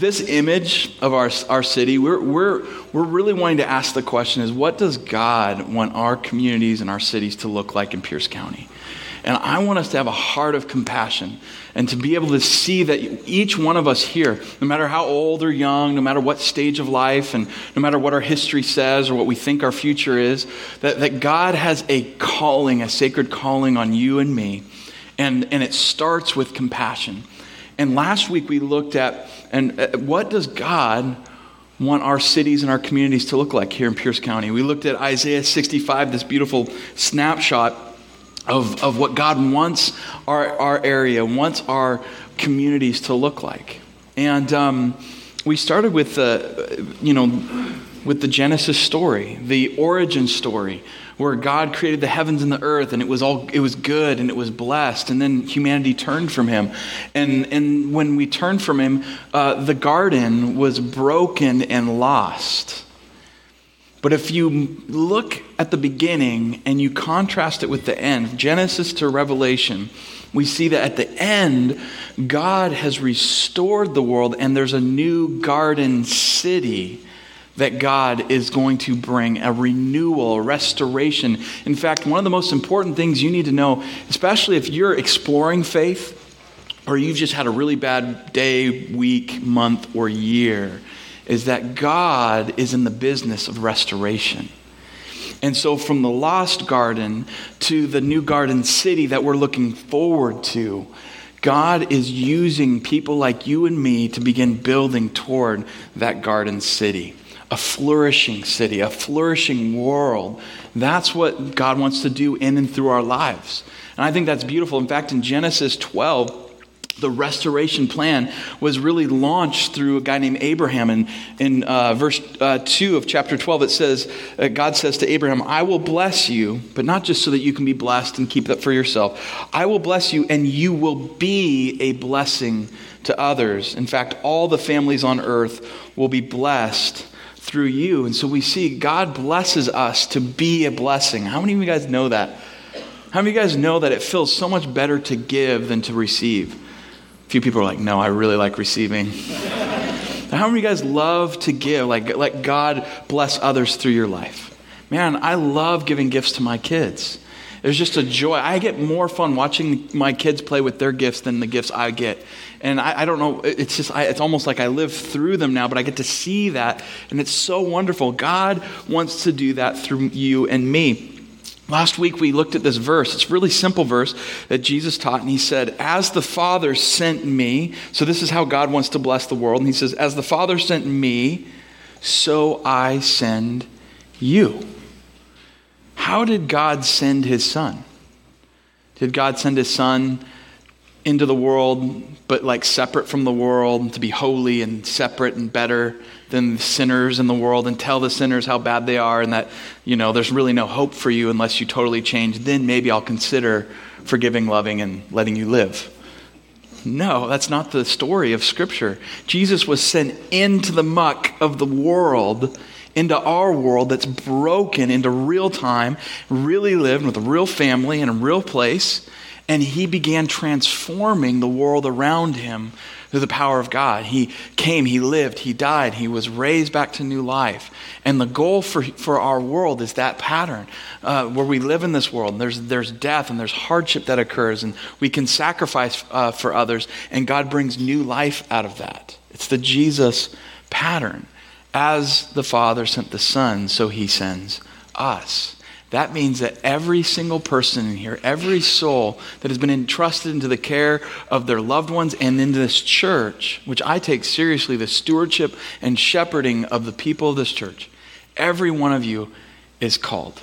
this image of our, our city, we're, we're, we're really wanting to ask the question is what does God want our communities and our cities to look like in Pierce County? And I want us to have a heart of compassion and to be able to see that each one of us here, no matter how old or young, no matter what stage of life, and no matter what our history says or what we think our future is, that, that God has a calling, a sacred calling on you and me. And, and it starts with compassion. And last week we looked at and uh, what does God want our cities and our communities to look like here in Pierce County? We looked at Isaiah 65, this beautiful snapshot of, of what God wants our, our area, wants our communities to look like. And um, we started with the, you know, with the Genesis story, the origin story, where God created the heavens and the earth, and it was all it was good and it was blessed, and then humanity turned from Him, and and when we turned from Him, uh, the garden was broken and lost. But if you look at the beginning and you contrast it with the end, Genesis to Revelation, we see that at the end, God has restored the world and there's a new garden city that God is going to bring a renewal, restoration. In fact, one of the most important things you need to know, especially if you're exploring faith or you've just had a really bad day, week, month, or year, is that God is in the business of restoration. And so, from the lost garden to the new garden city that we're looking forward to, God is using people like you and me to begin building toward that garden city, a flourishing city, a flourishing world. That's what God wants to do in and through our lives. And I think that's beautiful. In fact, in Genesis 12, the restoration plan was really launched through a guy named Abraham. And in uh, verse uh, 2 of chapter 12, it says, uh, God says to Abraham, I will bless you, but not just so that you can be blessed and keep that for yourself. I will bless you, and you will be a blessing to others. In fact, all the families on earth will be blessed through you. And so we see God blesses us to be a blessing. How many of you guys know that? How many of you guys know that it feels so much better to give than to receive? A few people are like, no, I really like receiving. How many of you guys love to give? Like, let God bless others through your life. Man, I love giving gifts to my kids. There's just a joy. I get more fun watching my kids play with their gifts than the gifts I get. And I, I don't know, it's just, I, it's almost like I live through them now, but I get to see that, and it's so wonderful. God wants to do that through you and me. Last week we looked at this verse. It's a really simple verse that Jesus taught, and he said, As the Father sent me, so this is how God wants to bless the world. And he says, As the Father sent me, so I send you. How did God send his Son? Did God send his Son into the world, but like separate from the world, to be holy and separate and better than sinners in the world and tell the sinners how bad they are and that, you know, there's really no hope for you unless you totally change, then maybe I'll consider forgiving, loving, and letting you live. No, that's not the story of Scripture. Jesus was sent into the muck of the world, into our world that's broken into real time, really lived with a real family in a real place and he began transforming the world around him through the power of God. He came, he lived, he died, he was raised back to new life. And the goal for, for our world is that pattern uh, where we live in this world. And there's, there's death and there's hardship that occurs, and we can sacrifice uh, for others, and God brings new life out of that. It's the Jesus pattern. As the Father sent the Son, so he sends us. That means that every single person in here, every soul that has been entrusted into the care of their loved ones and into this church, which I take seriously, the stewardship and shepherding of the people of this church, every one of you is called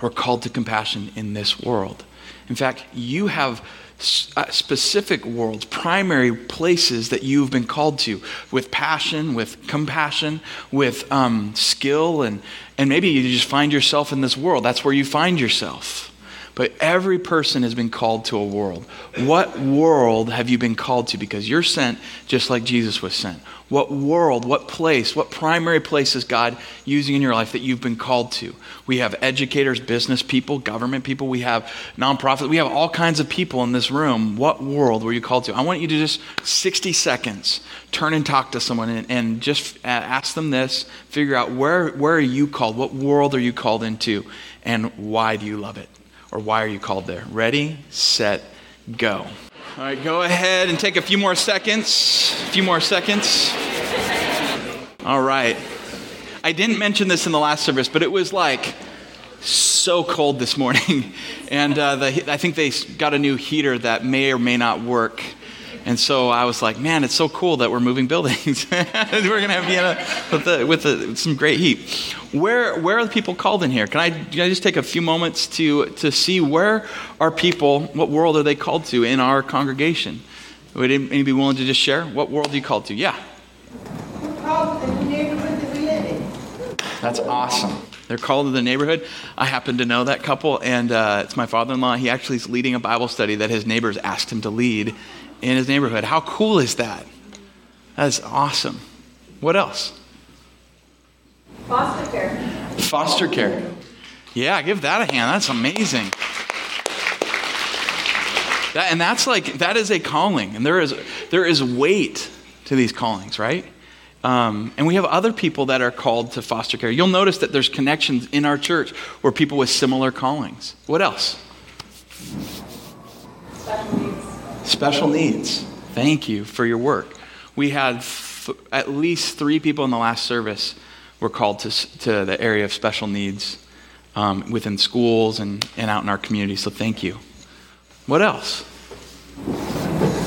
We're called to compassion in this world. In fact, you have specific worlds, primary places that you've been called to with passion, with compassion, with um, skill, and, and maybe you just find yourself in this world. That's where you find yourself. But every person has been called to a world. What world have you been called to? Because you're sent just like Jesus was sent. What world, what place, what primary place is God using in your life that you've been called to? We have educators, business people, government people, we have nonprofits, we have all kinds of people in this room. What world were you called to? I want you to just 60 seconds turn and talk to someone and, and just ask them this, figure out where, where are you called? What world are you called into? And why do you love it? Or why are you called there? Ready, set, go. All right, go ahead and take a few more seconds. A few more seconds. All right. I didn't mention this in the last service, but it was like so cold this morning. And uh, the, I think they got a new heater that may or may not work. And so I was like, man, it's so cool that we're moving buildings. we're going to have Vienna with, with, some great heat. Where, where are the people called in here? Can I, can I just take a few moments to, to see where are people, what world are they called to in our congregation? Would anybody be willing to just share? What world are you called to? Yeah. That's awesome. They're called to the neighborhood. I happen to know that couple, and uh, it's my father in law. He actually is leading a Bible study that his neighbors asked him to lead in his neighborhood. How cool is that? That is awesome. What else? Foster care. Foster care. Yeah, give that a hand. That's amazing. That, and that's like that is a calling, and there is there is weight to these callings, right? Um, and we have other people that are called to foster care. You'll notice that there's connections in our church where people with similar callings. What else? Special needs. Special needs. Thank you for your work. We had th- at least three people in the last service were called to, to the area of special needs um, within schools and, and out in our community. So thank you. What else?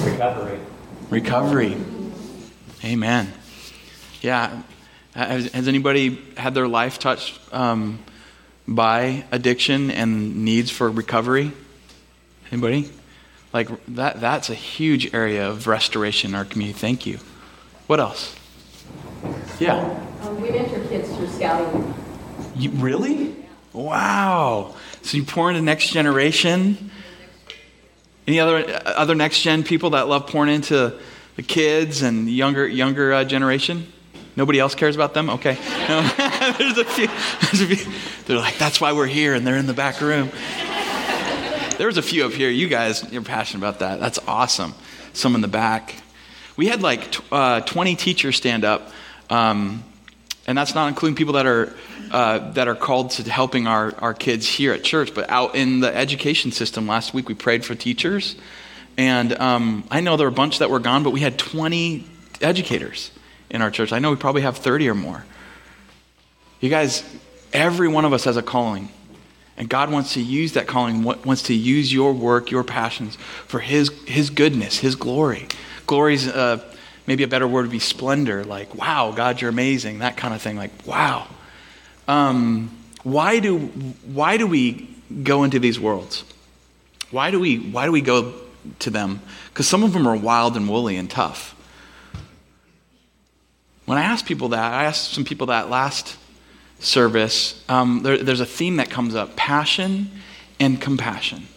Recovery. Recovery. Amen. Yeah. Has, has anybody had their life touched um, by addiction and needs for recovery? Anybody? Like that, that's a huge area of restoration in our community. Thank you. What else? Yeah. Um, we mentor kids through scouting. You, really? Wow. So you pour into next generation. Any other other next gen people that love pouring into the kids and younger younger uh, generation? Nobody else cares about them? Okay. No. there's, a few, there's a few. They're like, that's why we're here, and they're in the back room. There's a few up here. You guys, you're passionate about that. That's awesome. Some in the back. We had like t- uh, 20 teachers stand up, um, and that's not including people that are uh, that are called to helping our, our kids here at church, but out in the education system. Last week we prayed for teachers, and um, I know there were a bunch that were gone, but we had 20 educators in our church. I know we probably have 30 or more. You guys, every one of us has a calling. And God wants to use that calling, wants to use your work, your passions for His, his goodness, His glory. Glory's uh, maybe a better word would be splendor, like, wow, God, you're amazing, that kind of thing, like, wow. Um, why, do, why do we go into these worlds? Why do we, why do we go to them? Because some of them are wild and woolly and tough. When I ask people that, I asked some people that last service, um, there, there's a theme that comes up passion and compassion.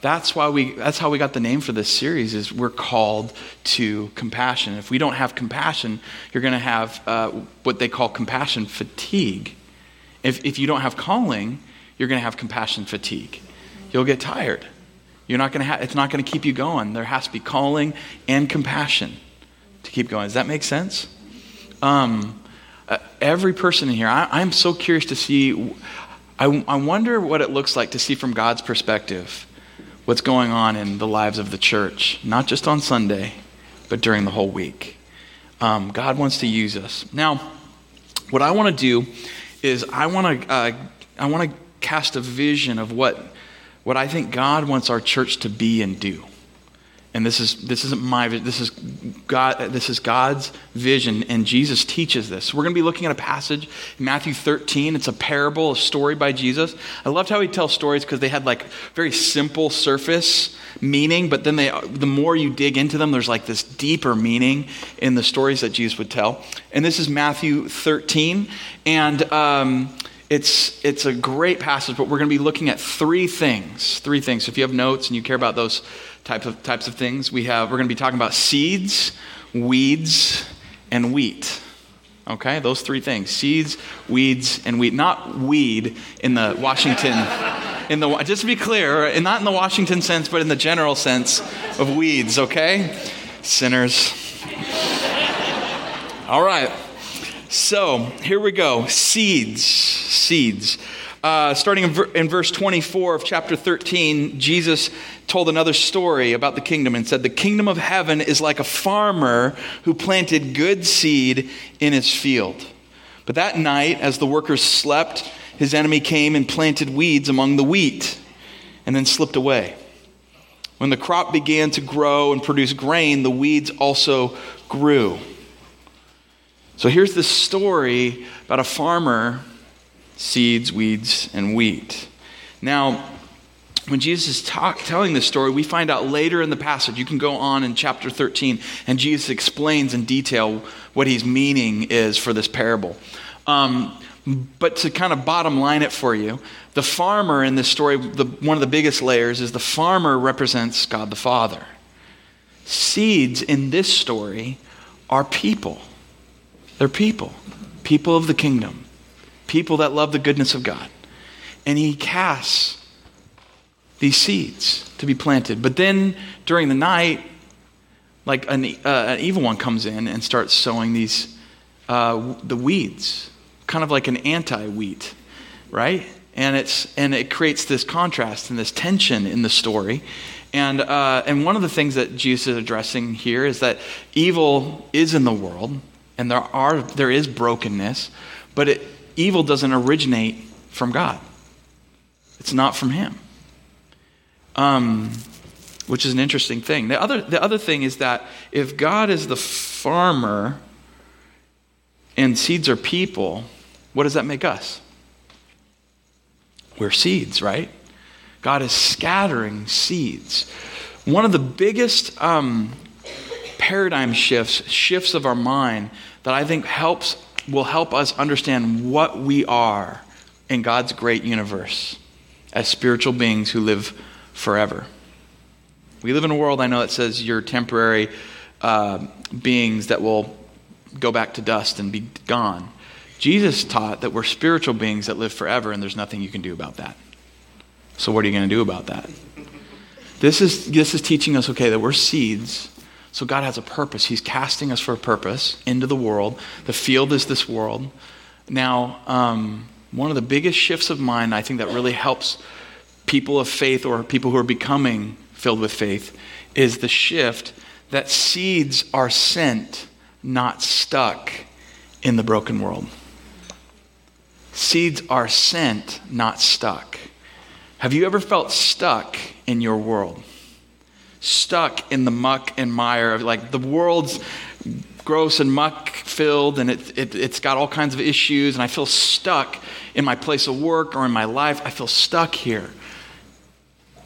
That's why we that's how we got the name for this series is we're called to compassion. If we don't have compassion, you're going to have uh, what they call compassion fatigue. If, if you don't have calling, you're going to have compassion fatigue. You'll get tired. You're not going to ha- it's not going to keep you going. There has to be calling and compassion to keep going. Does that make sense? Um, uh, every person in here, I, am so curious to see. I, I wonder what it looks like to see from God's perspective what's going on in the lives of the church, not just on Sunday, but during the whole week. Um, God wants to use us. Now, what I want to do is I want to uh, I want to cast a vision of what what I think God wants our church to be and do and this is this isn't my this is God this is God's vision and Jesus teaches this. We're going to be looking at a passage in Matthew 13. It's a parable, a story by Jesus. I loved how he tells stories because they had like very simple surface meaning, but then they the more you dig into them, there's like this deeper meaning in the stories that Jesus would tell. And this is Matthew 13, and um, it's, it's a great passage, but we're going to be looking at three things. Three things. So if you have notes and you care about those types of, types of things, we have, we're going to be talking about seeds, weeds, and wheat. Okay, those three things seeds, weeds, and wheat. Not weed in the Washington, in the, just to be clear, and not in the Washington sense, but in the general sense of weeds, okay? Sinners. All right. So here we go. Seeds. Seeds. Uh, starting in, ver- in, verse 24 of chapter 13, Jesus told another story about the kingdom and said, The kingdom of heaven is like a farmer who planted good seed in his field. But that night, as the workers slept, his enemy came and planted weeds among the wheat and then slipped away. When the crop began to grow and produce grain, the weeds also grew. So here's this story about a farmer, seeds, weeds, and wheat. Now, when Jesus is talk, telling this story, we find out later in the passage. You can go on in chapter 13, and Jesus explains in detail what he's meaning is for this parable. Um, but to kind of bottom line it for you, the farmer in this story, the, one of the biggest layers is the farmer represents God the Father. Seeds in this story are people. They're people, people of the kingdom, people that love the goodness of God. And he casts these seeds to be planted. But then during the night, like an, uh, an evil one comes in and starts sowing these uh, the weeds, kind of like an anti-wheat, right? And it's and it creates this contrast and this tension in the story. And uh, and one of the things that Jesus is addressing here is that evil is in the world, and there are there is brokenness, but it, evil doesn't originate from God. It's not from Him. Um, which is an interesting thing. The other the other thing is that if God is the farmer and seeds are people, what does that make us? We're seeds, right? God is scattering seeds. One of the biggest um, paradigm shifts, shifts of our mind that I think helps will help us understand what we are in God's great universe as spiritual beings who live forever. We live in a world I know that says you're temporary uh, beings that will go back to dust and be gone. Jesus taught that we're spiritual beings that live forever, and there's nothing you can do about that. So, what are you going to do about that? This is, this is teaching us, okay, that we're seeds so God has a purpose. He's casting us for a purpose into the world. The field is this world. Now, um, one of the biggest shifts of mind, I think, that really helps people of faith or people who are becoming filled with faith is the shift that seeds are sent, not stuck in the broken world. Seeds are sent, not stuck. Have you ever felt stuck in your world? Stuck in the muck and mire of like the world's gross and muck filled and it, it, it's got all kinds of issues and I feel stuck in my place of work or in my life. I feel stuck here.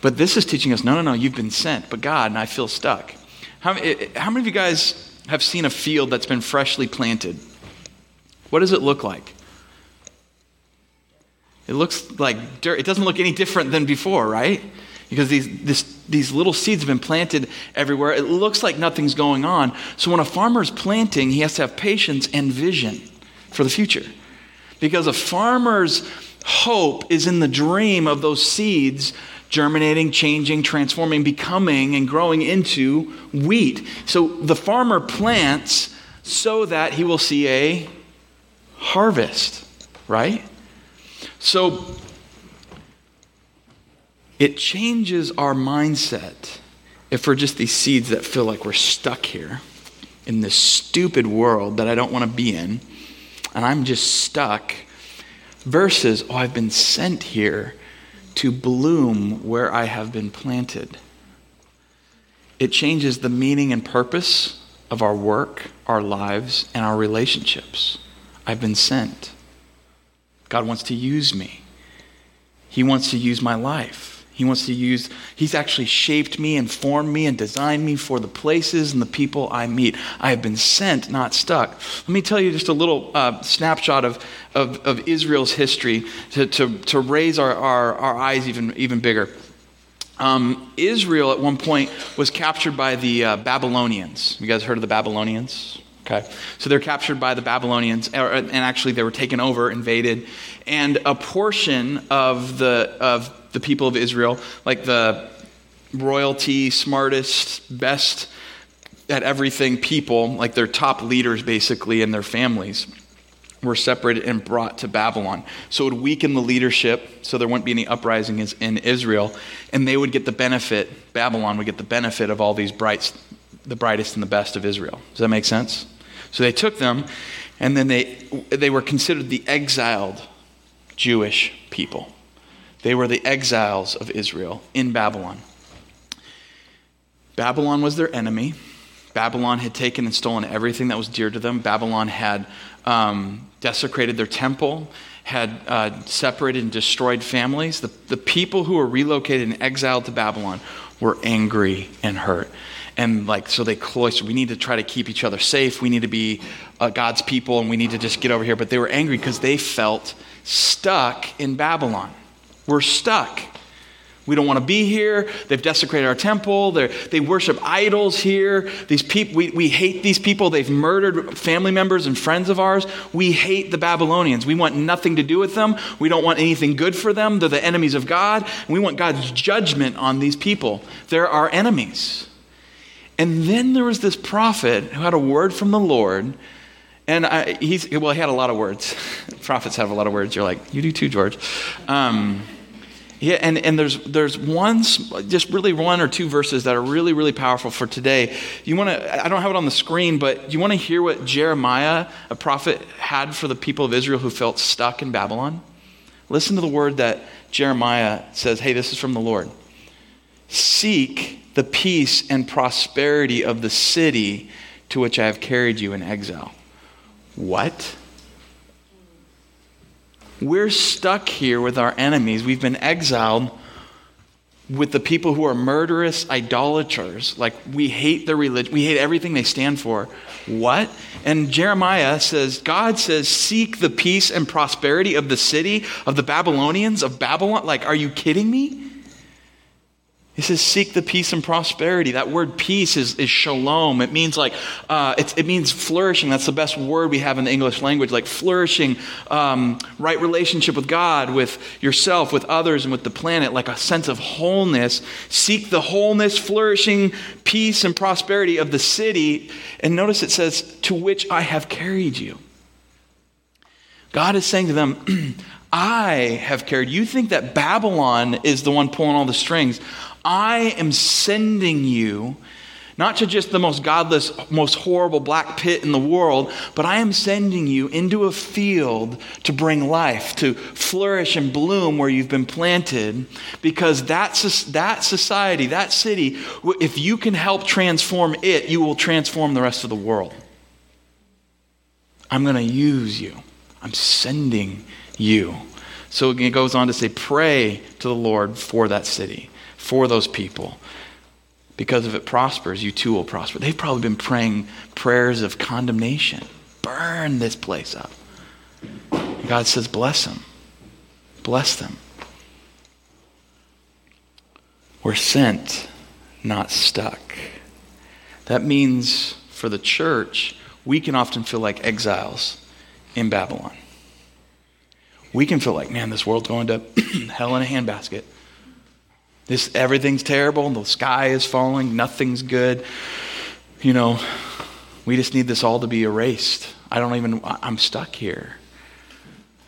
But this is teaching us no, no, no, you've been sent, but God, and I feel stuck. How, how many of you guys have seen a field that's been freshly planted? What does it look like? It looks like dirt. It doesn't look any different than before, right? Because these, this, these little seeds have been planted everywhere. It looks like nothing's going on. So when a farmer is planting, he has to have patience and vision for the future. Because a farmer's hope is in the dream of those seeds germinating, changing, transforming, becoming, and growing into wheat. So the farmer plants so that he will see a harvest, right? So it changes our mindset if we're just these seeds that feel like we're stuck here in this stupid world that I don't want to be in, and I'm just stuck, versus, oh, I've been sent here to bloom where I have been planted. It changes the meaning and purpose of our work, our lives, and our relationships. I've been sent. God wants to use me. He wants to use my life. He wants to use, He's actually shaped me and formed me and designed me for the places and the people I meet. I have been sent, not stuck. Let me tell you just a little uh, snapshot of, of, of, Israel's history to, to, to raise our, our, our eyes even, even bigger. Um, Israel at one point was captured by the uh, Babylonians. You guys heard of the Babylonians? Okay. So they're captured by the Babylonians, and actually they were taken over, invaded, and a portion of the of the people of Israel, like the royalty, smartest, best at everything people, like their top leaders basically and their families, were separated and brought to Babylon. So it would weaken the leadership, so there wouldn't be any uprising in Israel, and they would get the benefit, Babylon would get the benefit of all these brights, the brightest and the best of Israel. Does that make sense? So they took them, and then they, they were considered the exiled Jewish people. They were the exiles of Israel in Babylon. Babylon was their enemy. Babylon had taken and stolen everything that was dear to them. Babylon had um, desecrated their temple, had uh, separated and destroyed families. The, the people who were relocated and exiled to Babylon were angry and hurt and like so they cloistered we need to try to keep each other safe we need to be uh, god's people and we need to just get over here but they were angry because they felt stuck in babylon we're stuck. We don't want to be here. They've desecrated our temple. They're, they worship idols here. These people we, we hate these people. They've murdered family members and friends of ours. We hate the babylonians. We want nothing to do with them. We don't want anything good for them. They're the enemies of god. We want god's judgment on these people. They're our enemies. And then there was this prophet who had a word from the Lord. And I, he's, well, he had a lot of words. Prophets have a lot of words. You're like, you do too, George. Um, yeah, and, and there's, there's one, just really one or two verses that are really, really powerful for today. You want to, I don't have it on the screen, but you want to hear what Jeremiah, a prophet, had for the people of Israel who felt stuck in Babylon? Listen to the word that Jeremiah says, hey, this is from the Lord. Seek the peace and prosperity of the city to which I have carried you in exile. What? We're stuck here with our enemies. We've been exiled with the people who are murderous idolaters. Like, we hate their religion, we hate everything they stand for. What? And Jeremiah says, God says, seek the peace and prosperity of the city, of the Babylonians, of Babylon. Like, are you kidding me? He says, seek the peace and prosperity. That word peace is, is shalom. It means like, uh, it means flourishing. That's the best word we have in the English language, like flourishing, um, right relationship with God, with yourself, with others, and with the planet, like a sense of wholeness. Seek the wholeness, flourishing, peace, and prosperity of the city. And notice it says, to which I have carried you. God is saying to them, I have carried. You think that Babylon is the one pulling all the strings. I am sending you not to just the most godless, most horrible black pit in the world, but I am sending you into a field to bring life, to flourish and bloom where you've been planted, because that, that society, that city, if you can help transform it, you will transform the rest of the world. I'm going to use you. I'm sending you. So it goes on to say, pray to the Lord for that city for those people. Because if it prospers, you too will prosper. They've probably been praying prayers of condemnation. Burn this place up. And God says, bless them. Bless them. We're sent, not stuck. That means for the church, we can often feel like exiles in Babylon. We can feel like, man, this world's going to hell in a handbasket. This everything's terrible, the sky is falling, nothing's good. You know, we just need this all to be erased. I don't even I'm stuck here.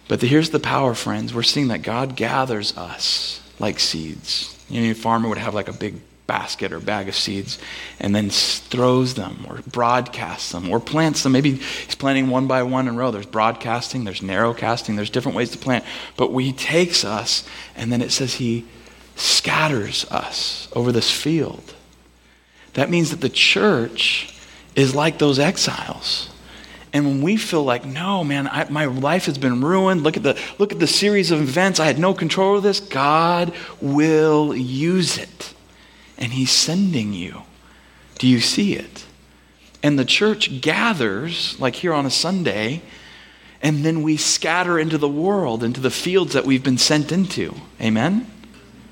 But the, here's the power, friends. We're seeing that God gathers us like seeds. You know, a farmer would have like a big basket or bag of seeds and then throws them or broadcasts them or plants them. Maybe he's planting one by one in a row. There's broadcasting, there's narrow casting, there's different ways to plant. But he takes us and then it says he scatters us over this field. That means that the church is like those exiles. And when we feel like, no, man, I, my life has been ruined. Look at the look at the series of events. I had no control of this. God will use it, and He's sending you. Do you see it? And the church gathers, like here on a Sunday, and then we scatter into the world, into the fields that we've been sent into. Amen?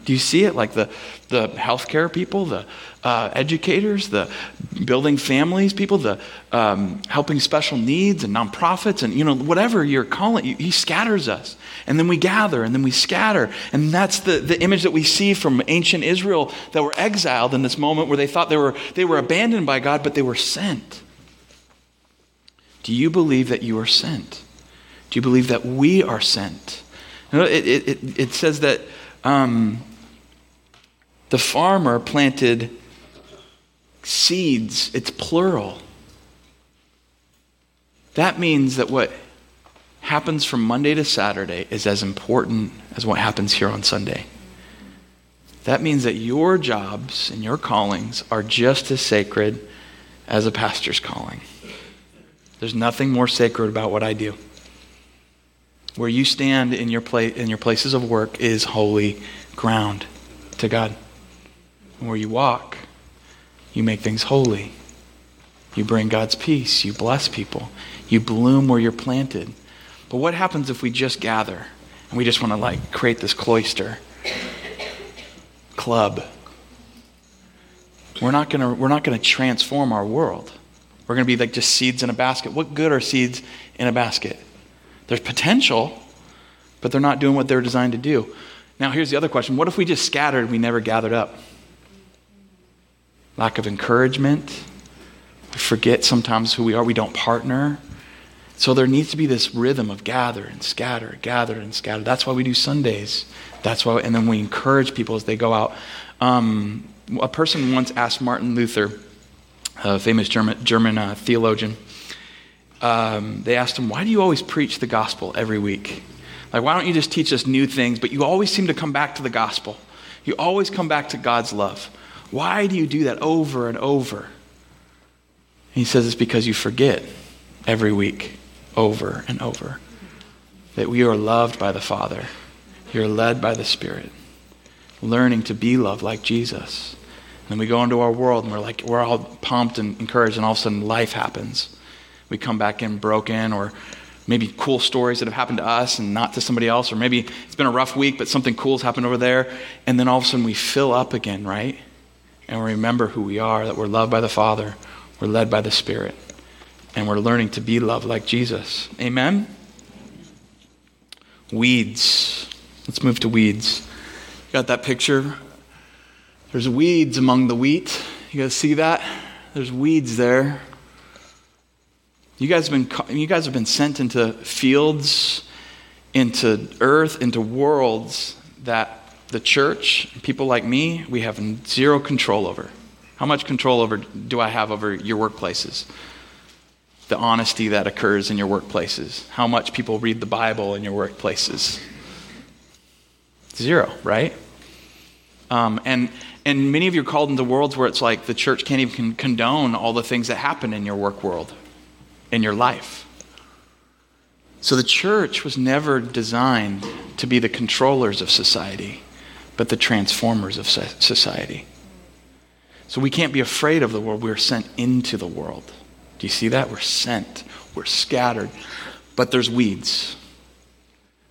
Do you see it? Like the, the healthcare people, the uh, educators, the building families people, the um, helping special needs and nonprofits, and you know whatever you're calling. He scatters us, and then we gather, and then we scatter, and that's the, the image that we see from ancient Israel that were exiled in this moment where they thought they were they were abandoned by God, but they were sent. Do you believe that you are sent? Do you believe that we are sent? You know, it, it, it, says that. Um, the farmer planted seeds, it's plural. That means that what happens from Monday to Saturday is as important as what happens here on Sunday. That means that your jobs and your callings are just as sacred as a pastor's calling. There's nothing more sacred about what I do. Where you stand in your, pla- in your places of work is holy ground to God. And where you walk, you make things holy. You bring God's peace. You bless people. You bloom where you're planted. But what happens if we just gather and we just want to like create this cloister club? We're not gonna we're not gonna transform our world. We're gonna be like just seeds in a basket. What good are seeds in a basket? There's potential, but they're not doing what they're designed to do. Now here's the other question. What if we just scattered we never gathered up? Lack of encouragement. We forget sometimes who we are. We don't partner. So there needs to be this rhythm of gather and scatter, gather and scatter. That's why we do Sundays. That's why, and then we encourage people as they go out. Um, a person once asked Martin Luther, a famous German, German uh, theologian, um, they asked him, Why do you always preach the gospel every week? Like, why don't you just teach us new things? But you always seem to come back to the gospel. You always come back to God's love. Why do you do that over and over? He says it's because you forget every week, over and over, that we are loved by the Father. You're led by the Spirit, learning to be loved like Jesus. And then we go into our world and we're like, we're all pumped and encouraged, and all of a sudden life happens. We come back in broken, or maybe cool stories that have happened to us and not to somebody else, or maybe it's been a rough week, but something cool's happened over there, and then all of a sudden we fill up again, right? And we remember who we are, that we're loved by the Father, we're led by the Spirit, and we're learning to be loved like Jesus. Amen? Weeds. Let's move to weeds. You got that picture? There's weeds among the wheat. You guys see that? There's weeds there. You guys have been, you guys have been sent into fields, into earth, into worlds that the church, people like me, we have zero control over. How much control over do I have over your workplaces? The honesty that occurs in your workplaces. How much people read the Bible in your workplaces? Zero, right? Um, and and many of you are called into worlds where it's like the church can't even condone all the things that happen in your work world, in your life. So the church was never designed to be the controllers of society but the transformers of society. So we can't be afraid of the world. We're sent into the world. Do you see that? We're sent, we're scattered, but there's weeds.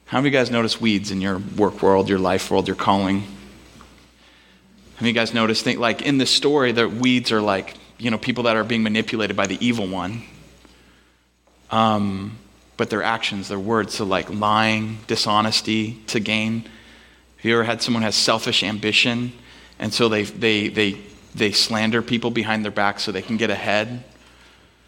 How many of you guys notice weeds in your work world, your life world, your calling? Have you guys noticed, think, like in this story, that weeds are like, you know, people that are being manipulated by the evil one. Um, but their actions, their words, so like lying, dishonesty to gain. Have you ever had someone has selfish ambition, and so they, they, they, they slander people behind their back so they can get ahead?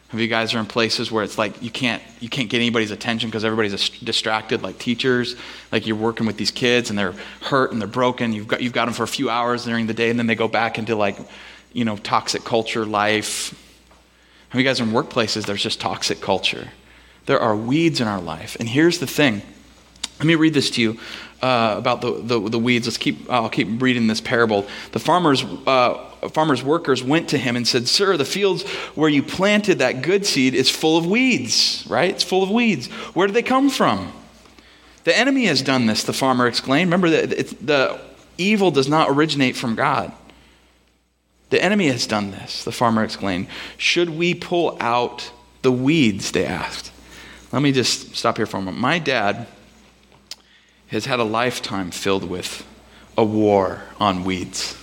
Have you guys are in places where it's like you can't you can't get anybody's attention because everybody's distracted, like teachers, like you're working with these kids and they're hurt and they're broken. You've got you've got them for a few hours during the day and then they go back into like, you know, toxic culture life. Have you guys are in workplaces? There's just toxic culture. There are weeds in our life, and here's the thing: Let me read this to you uh, about the, the, the, weeds. Let's keep, I'll keep reading this parable. The farmer's, uh, farmer's workers went to him and said, Sir, the fields where you planted that good seed is full of weeds, right? It's full of weeds. Where did they come from? The enemy has done this, the farmer exclaimed. Remember that the evil does not originate from God. The enemy has done this, the farmer exclaimed. Should we pull out the weeds? They asked. Let me just stop here for a moment. My dad has had a lifetime filled with a war on weeds.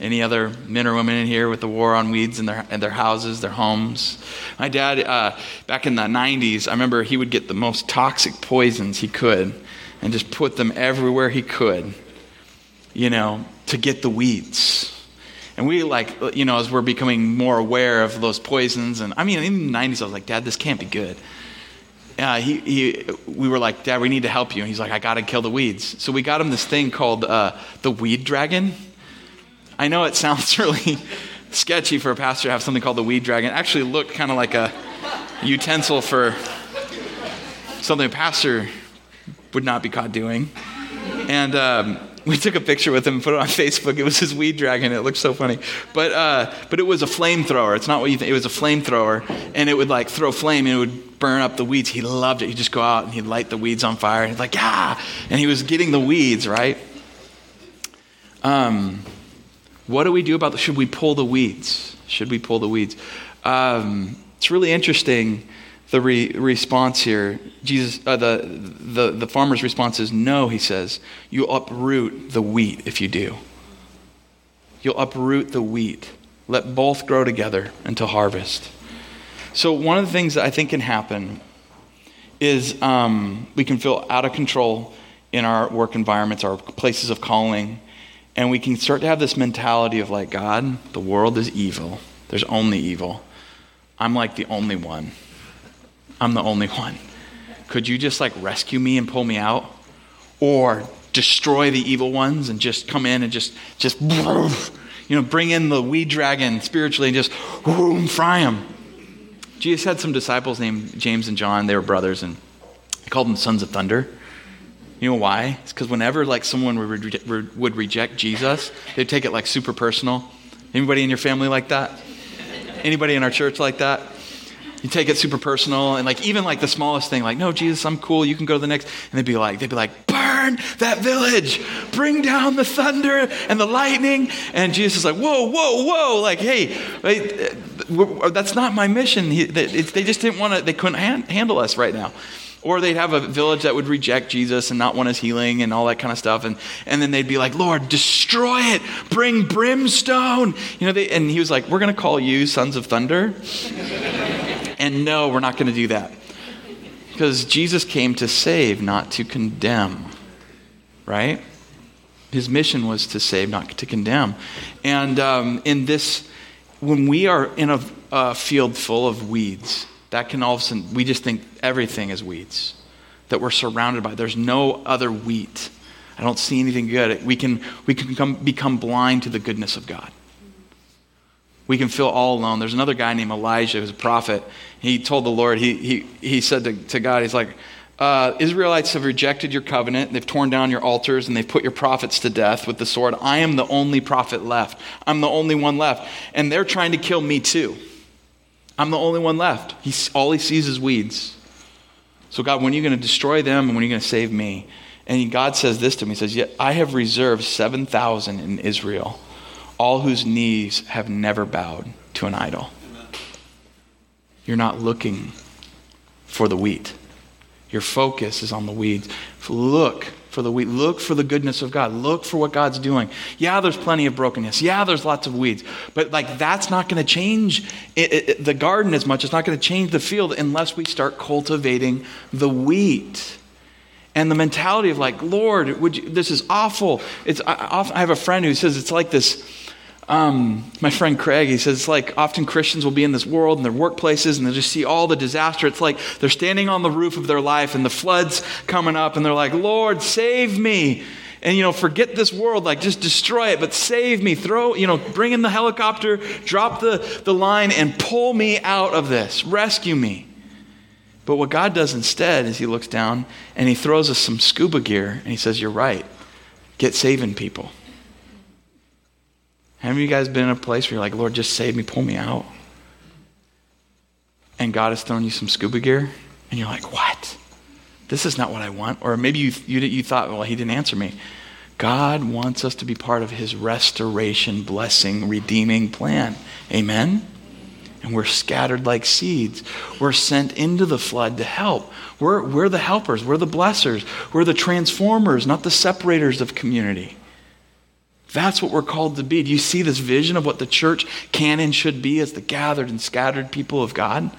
Any other men or women in here with the war on weeds in their, in their houses, their homes? My dad, uh, back in the 90s, I remember he would get the most toxic poisons he could and just put them everywhere he could, you know, to get the weeds. And we, like, you know, as we're becoming more aware of those poisons, and I mean, in the 90s, I was like, Dad, this can't be good uh, he, he, we were like, Dad, we need to help you. And he's like, I got to kill the weeds. So we got him this thing called uh, the weed dragon. I know it sounds really sketchy for a pastor to have something called the weed dragon. It actually looked kind of like a utensil for something a pastor would not be caught doing. And um, we took a picture with him and put it on Facebook. It was his weed dragon. It looked so funny. But, uh, but it was a flamethrower. It's not what you think. It was a flamethrower. And it would like throw flame and it would burn up the weeds. He loved it. He'd just go out and he'd light the weeds on fire. And he's like, yeah. And he was getting the weeds, right? Um, what do we do about the, should we pull the weeds? Should we pull the weeds? Um, it's really interesting the re- response here. Jesus, uh, the, the, the farmer's response is no, he says. You'll uproot the wheat if you do. You'll uproot the wheat. Let both grow together until harvest. So, one of the things that I think can happen is um, we can feel out of control in our work environments, our places of calling, and we can start to have this mentality of like, God, the world is evil. There's only evil. I'm like the only one. I'm the only one. Could you just like rescue me and pull me out? Or destroy the evil ones and just come in and just, just, you know, bring in the weed dragon spiritually and just fry them. Jesus had some disciples named James and John. They were brothers and he called them sons of thunder. You know why? It's because whenever like someone would, re- would reject Jesus, they'd take it like super personal. Anybody in your family like that? Anybody in our church like that? You take it super personal and like even like the smallest thing like no jesus i'm cool you can go to the next and they'd be like they'd be like burn that village bring down the thunder and the lightning and jesus is like whoa whoa whoa like hey uh, that's not my mission they just didn't want to they couldn't handle us right now or they'd have a village that would reject Jesus and not want his healing and all that kind of stuff. And, and then they'd be like, Lord, destroy it. Bring brimstone. You know, they, and he was like, We're going to call you sons of thunder. And no, we're not going to do that. Because Jesus came to save, not to condemn. Right? His mission was to save, not to condemn. And um, in this, when we are in a, a field full of weeds, that can all of a sudden, we just think everything is weeds that we're surrounded by. There's no other wheat. I don't see anything good. We can, we can become, become blind to the goodness of God we can feel all alone. There's another guy named Elijah who's a prophet. He told the Lord, he, he, he said to, to God, he's like, uh, Israelites have rejected your covenant. They've torn down your altars and they've put your prophets to death with the sword. I am the only prophet left. I'm the only one left. And they're trying to kill me too. I'm the only one left. He's, all he sees is weeds. So, God, when are you going to destroy them and when are you going to save me? And God says this to me He says, Yet I have reserved 7,000 in Israel all whose knees have never bowed to an idol. You're not looking for the wheat. Your focus is on the weeds. Look for the wheat. Look for the goodness of God. Look for what God's doing. Yeah, there's plenty of brokenness. Yeah, there's lots of weeds. But like that's not going to change it, it, the garden as much. It's not going to change the field unless we start cultivating the wheat. And the mentality of like, Lord, would you, this is awful. It's I, I have a friend who says it's like this um, my friend Craig, he says, it's like often Christians will be in this world in their workplaces and they just see all the disaster. It's like they're standing on the roof of their life and the flood's coming up and they're like, Lord, save me. And, you know, forget this world, like just destroy it, but save me. Throw, you know, bring in the helicopter, drop the, the line, and pull me out of this. Rescue me. But what God does instead is He looks down and He throws us some scuba gear and He says, You're right. Get saving people. Have you guys been in a place where you're like, Lord, just save me, pull me out? And God has thrown you some scuba gear, and you're like, What? This is not what I want. Or maybe you, you, you thought, Well, He didn't answer me. God wants us to be part of His restoration, blessing, redeeming plan. Amen? And we're scattered like seeds. We're sent into the flood to help. We're, we're the helpers, we're the blessers, we're the transformers, not the separators of community. That's what we're called to be. Do you see this vision of what the church can and should be as the gathered and scattered people of God?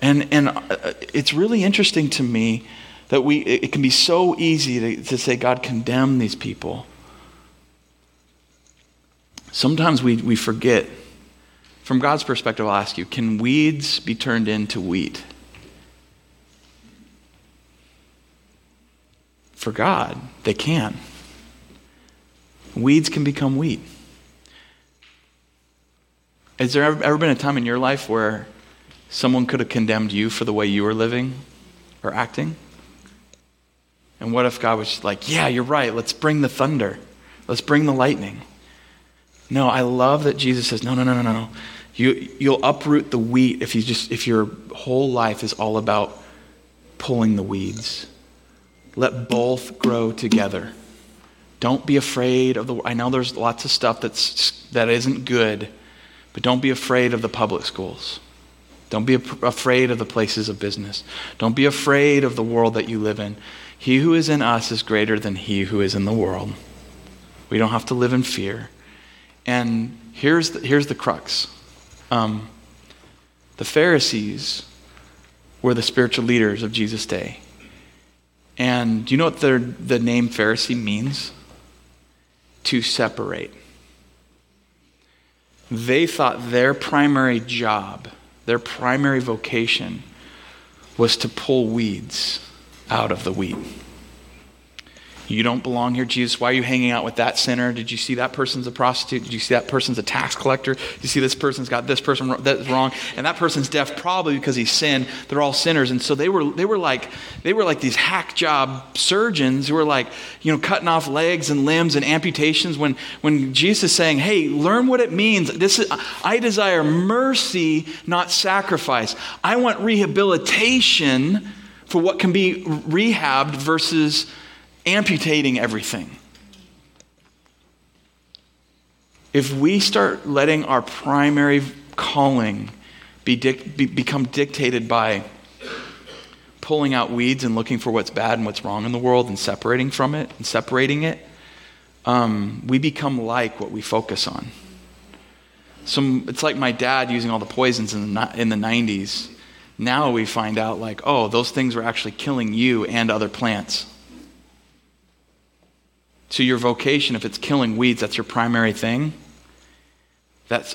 And, and uh, it's really interesting to me that we, it can be so easy to, to say, God, condemn these people. Sometimes we, we forget. From God's perspective, I'll ask you can weeds be turned into wheat? For God, they can. Weeds can become wheat. Has there ever, ever been a time in your life where someone could have condemned you for the way you were living or acting? And what if God was like, yeah, you're right, let's bring the thunder, let's bring the lightning? No, I love that Jesus says, no, no, no, no, no. You, you'll uproot the wheat if, you just, if your whole life is all about pulling the weeds. Let both grow together. Don't be afraid of the. I know there's lots of stuff that's, that isn't good, but don't be afraid of the public schools. Don't be afraid of the places of business. Don't be afraid of the world that you live in. He who is in us is greater than he who is in the world. We don't have to live in fear. And here's the, here's the crux um, the Pharisees were the spiritual leaders of Jesus' day. And do you know what the, the name Pharisee means? To separate. They thought their primary job, their primary vocation, was to pull weeds out of the wheat. You don't belong here, Jesus. Why are you hanging out with that sinner? Did you see that person's a prostitute? Did you see that person's a tax collector? Did you see this person's got this person that's wrong? And that person's deaf probably because he sinned. They're all sinners. And so they were, they were like they were like these hack job surgeons who were like, you know, cutting off legs and limbs and amputations when when Jesus is saying, Hey, learn what it means. This is I desire mercy, not sacrifice. I want rehabilitation for what can be rehabbed versus amputating everything. If we start letting our primary calling be, dic- be, become dictated by pulling out weeds and looking for what's bad and what's wrong in the world and separating from it and separating it, um, we become like what we focus on. Some, it's like my dad using all the poisons in the, in the 90s. Now we find out, like, oh, those things were actually killing you and other plants. So, your vocation, if it's killing weeds, that's your primary thing. That's,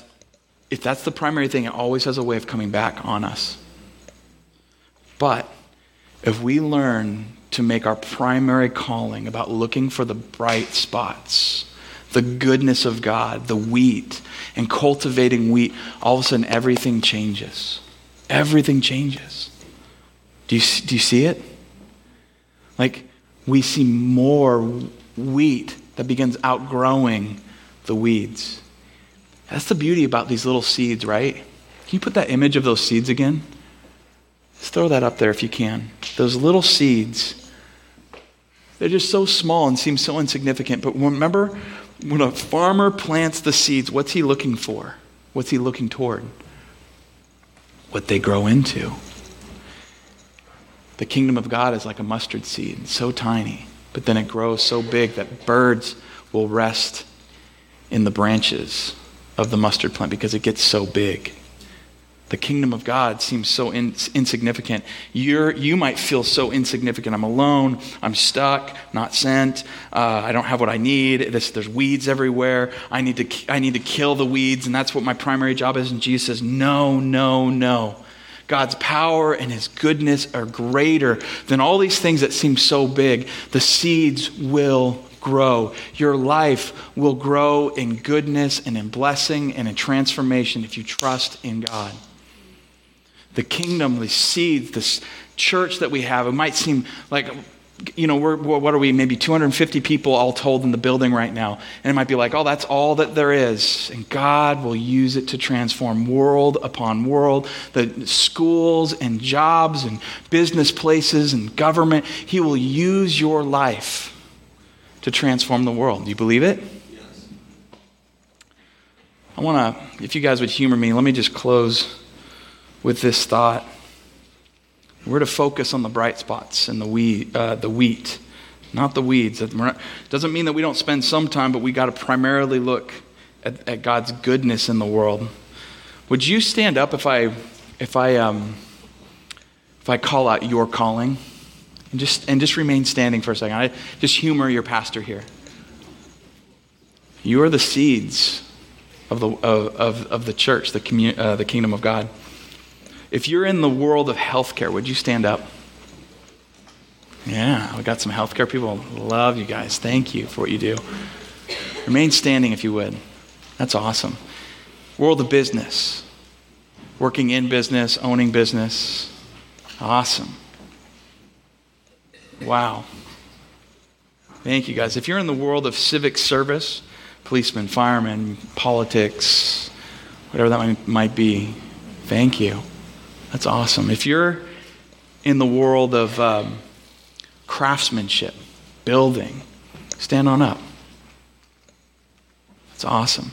if that's the primary thing, it always has a way of coming back on us. But if we learn to make our primary calling about looking for the bright spots, the goodness of God, the wheat, and cultivating wheat, all of a sudden everything changes. Everything changes. Do you, do you see it? Like, we see more wheat that begins outgrowing the weeds. That's the beauty about these little seeds, right? Can you put that image of those seeds again? Just throw that up there if you can. Those little seeds, they're just so small and seem so insignificant. But remember, when a farmer plants the seeds, what's he looking for? What's he looking toward? What they grow into. The kingdom of God is like a mustard seed, so tiny. But then it grows so big that birds will rest in the branches of the mustard plant because it gets so big. The kingdom of God seems so in, insignificant. You're, you might feel so insignificant. I'm alone. I'm stuck, not sent. Uh, I don't have what I need. This, there's weeds everywhere. I need, to, I need to kill the weeds, and that's what my primary job is. And Jesus says, No, no, no. God's power and his goodness are greater than all these things that seem so big. The seeds will grow. Your life will grow in goodness and in blessing and in transformation if you trust in God. The kingdom, the seeds, this church that we have, it might seem like you know, we're, what are we, maybe 250 people all told in the building right now. And it might be like, oh, that's all that there is. And God will use it to transform world upon world, the schools and jobs and business places and government. He will use your life to transform the world. Do you believe it? Yes. I want to, if you guys would humor me, let me just close with this thought. We're to focus on the bright spots and the wheat, uh, the wheat not the weeds. It doesn't mean that we don't spend some time, but we got to primarily look at, at, God's goodness in the world. Would you stand up if I, if I, um, if I call out your calling, and just and just remain standing for a second? I just humor your pastor here. You are the seeds of the of, of, of the church, the commun, uh, the kingdom of God. If you're in the world of healthcare, would you stand up? Yeah, we got some healthcare people. Love you guys. Thank you for what you do. Remain standing if you would. That's awesome. World of business, working in business, owning business. Awesome. Wow. Thank you guys. If you're in the world of civic service, policemen, firemen, politics, whatever that might be, thank you. That's awesome. If you're in the world of um, craftsmanship, building, stand on up. That's awesome.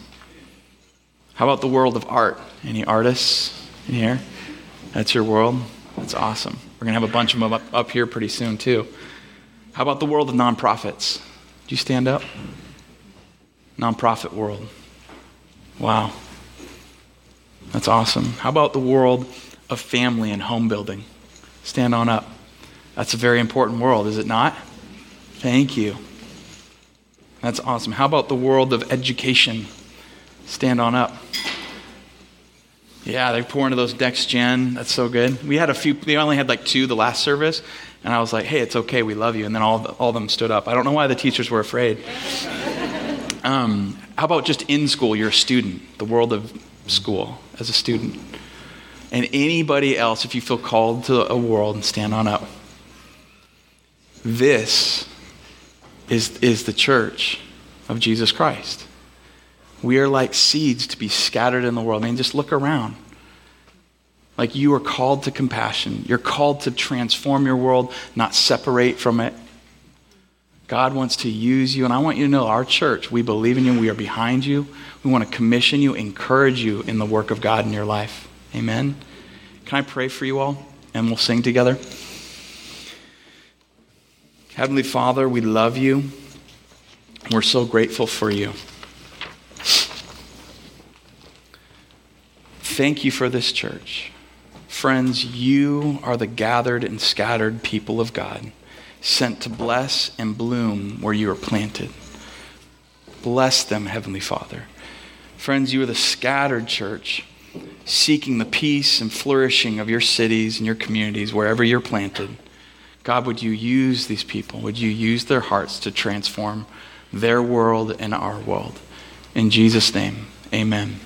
How about the world of art? Any artists in here? That's your world? That's awesome. We're going to have a bunch of them up, up here pretty soon, too. How about the world of nonprofits? Do you stand up? Nonprofit world. Wow. That's awesome. How about the world of family and home building. Stand on up. That's a very important world, is it not? Thank you. That's awesome. How about the world of education? Stand on up. Yeah, they pour into those next gen. That's so good. We had a few, they only had like two the last service, and I was like, hey, it's okay, we love you. And then all, the, all of them stood up. I don't know why the teachers were afraid. Um, how about just in school, you're a student, the world of school as a student? And anybody else if you feel called to a world and stand on up. This is, is the church of Jesus Christ. We are like seeds to be scattered in the world. I mean, just look around. Like you are called to compassion. You're called to transform your world, not separate from it. God wants to use you, and I want you to know our church, we believe in you, we are behind you. We want to commission you, encourage you in the work of God in your life. Amen. Can I pray for you all? And we'll sing together. Heavenly Father, we love you. We're so grateful for you. Thank you for this church. Friends, you are the gathered and scattered people of God, sent to bless and bloom where you are planted. Bless them, Heavenly Father. Friends, you are the scattered church seeking the peace and flourishing of your cities and your communities wherever you're planted. God, would you use these people? Would you use their hearts to transform their world and our world? In Jesus' name, amen.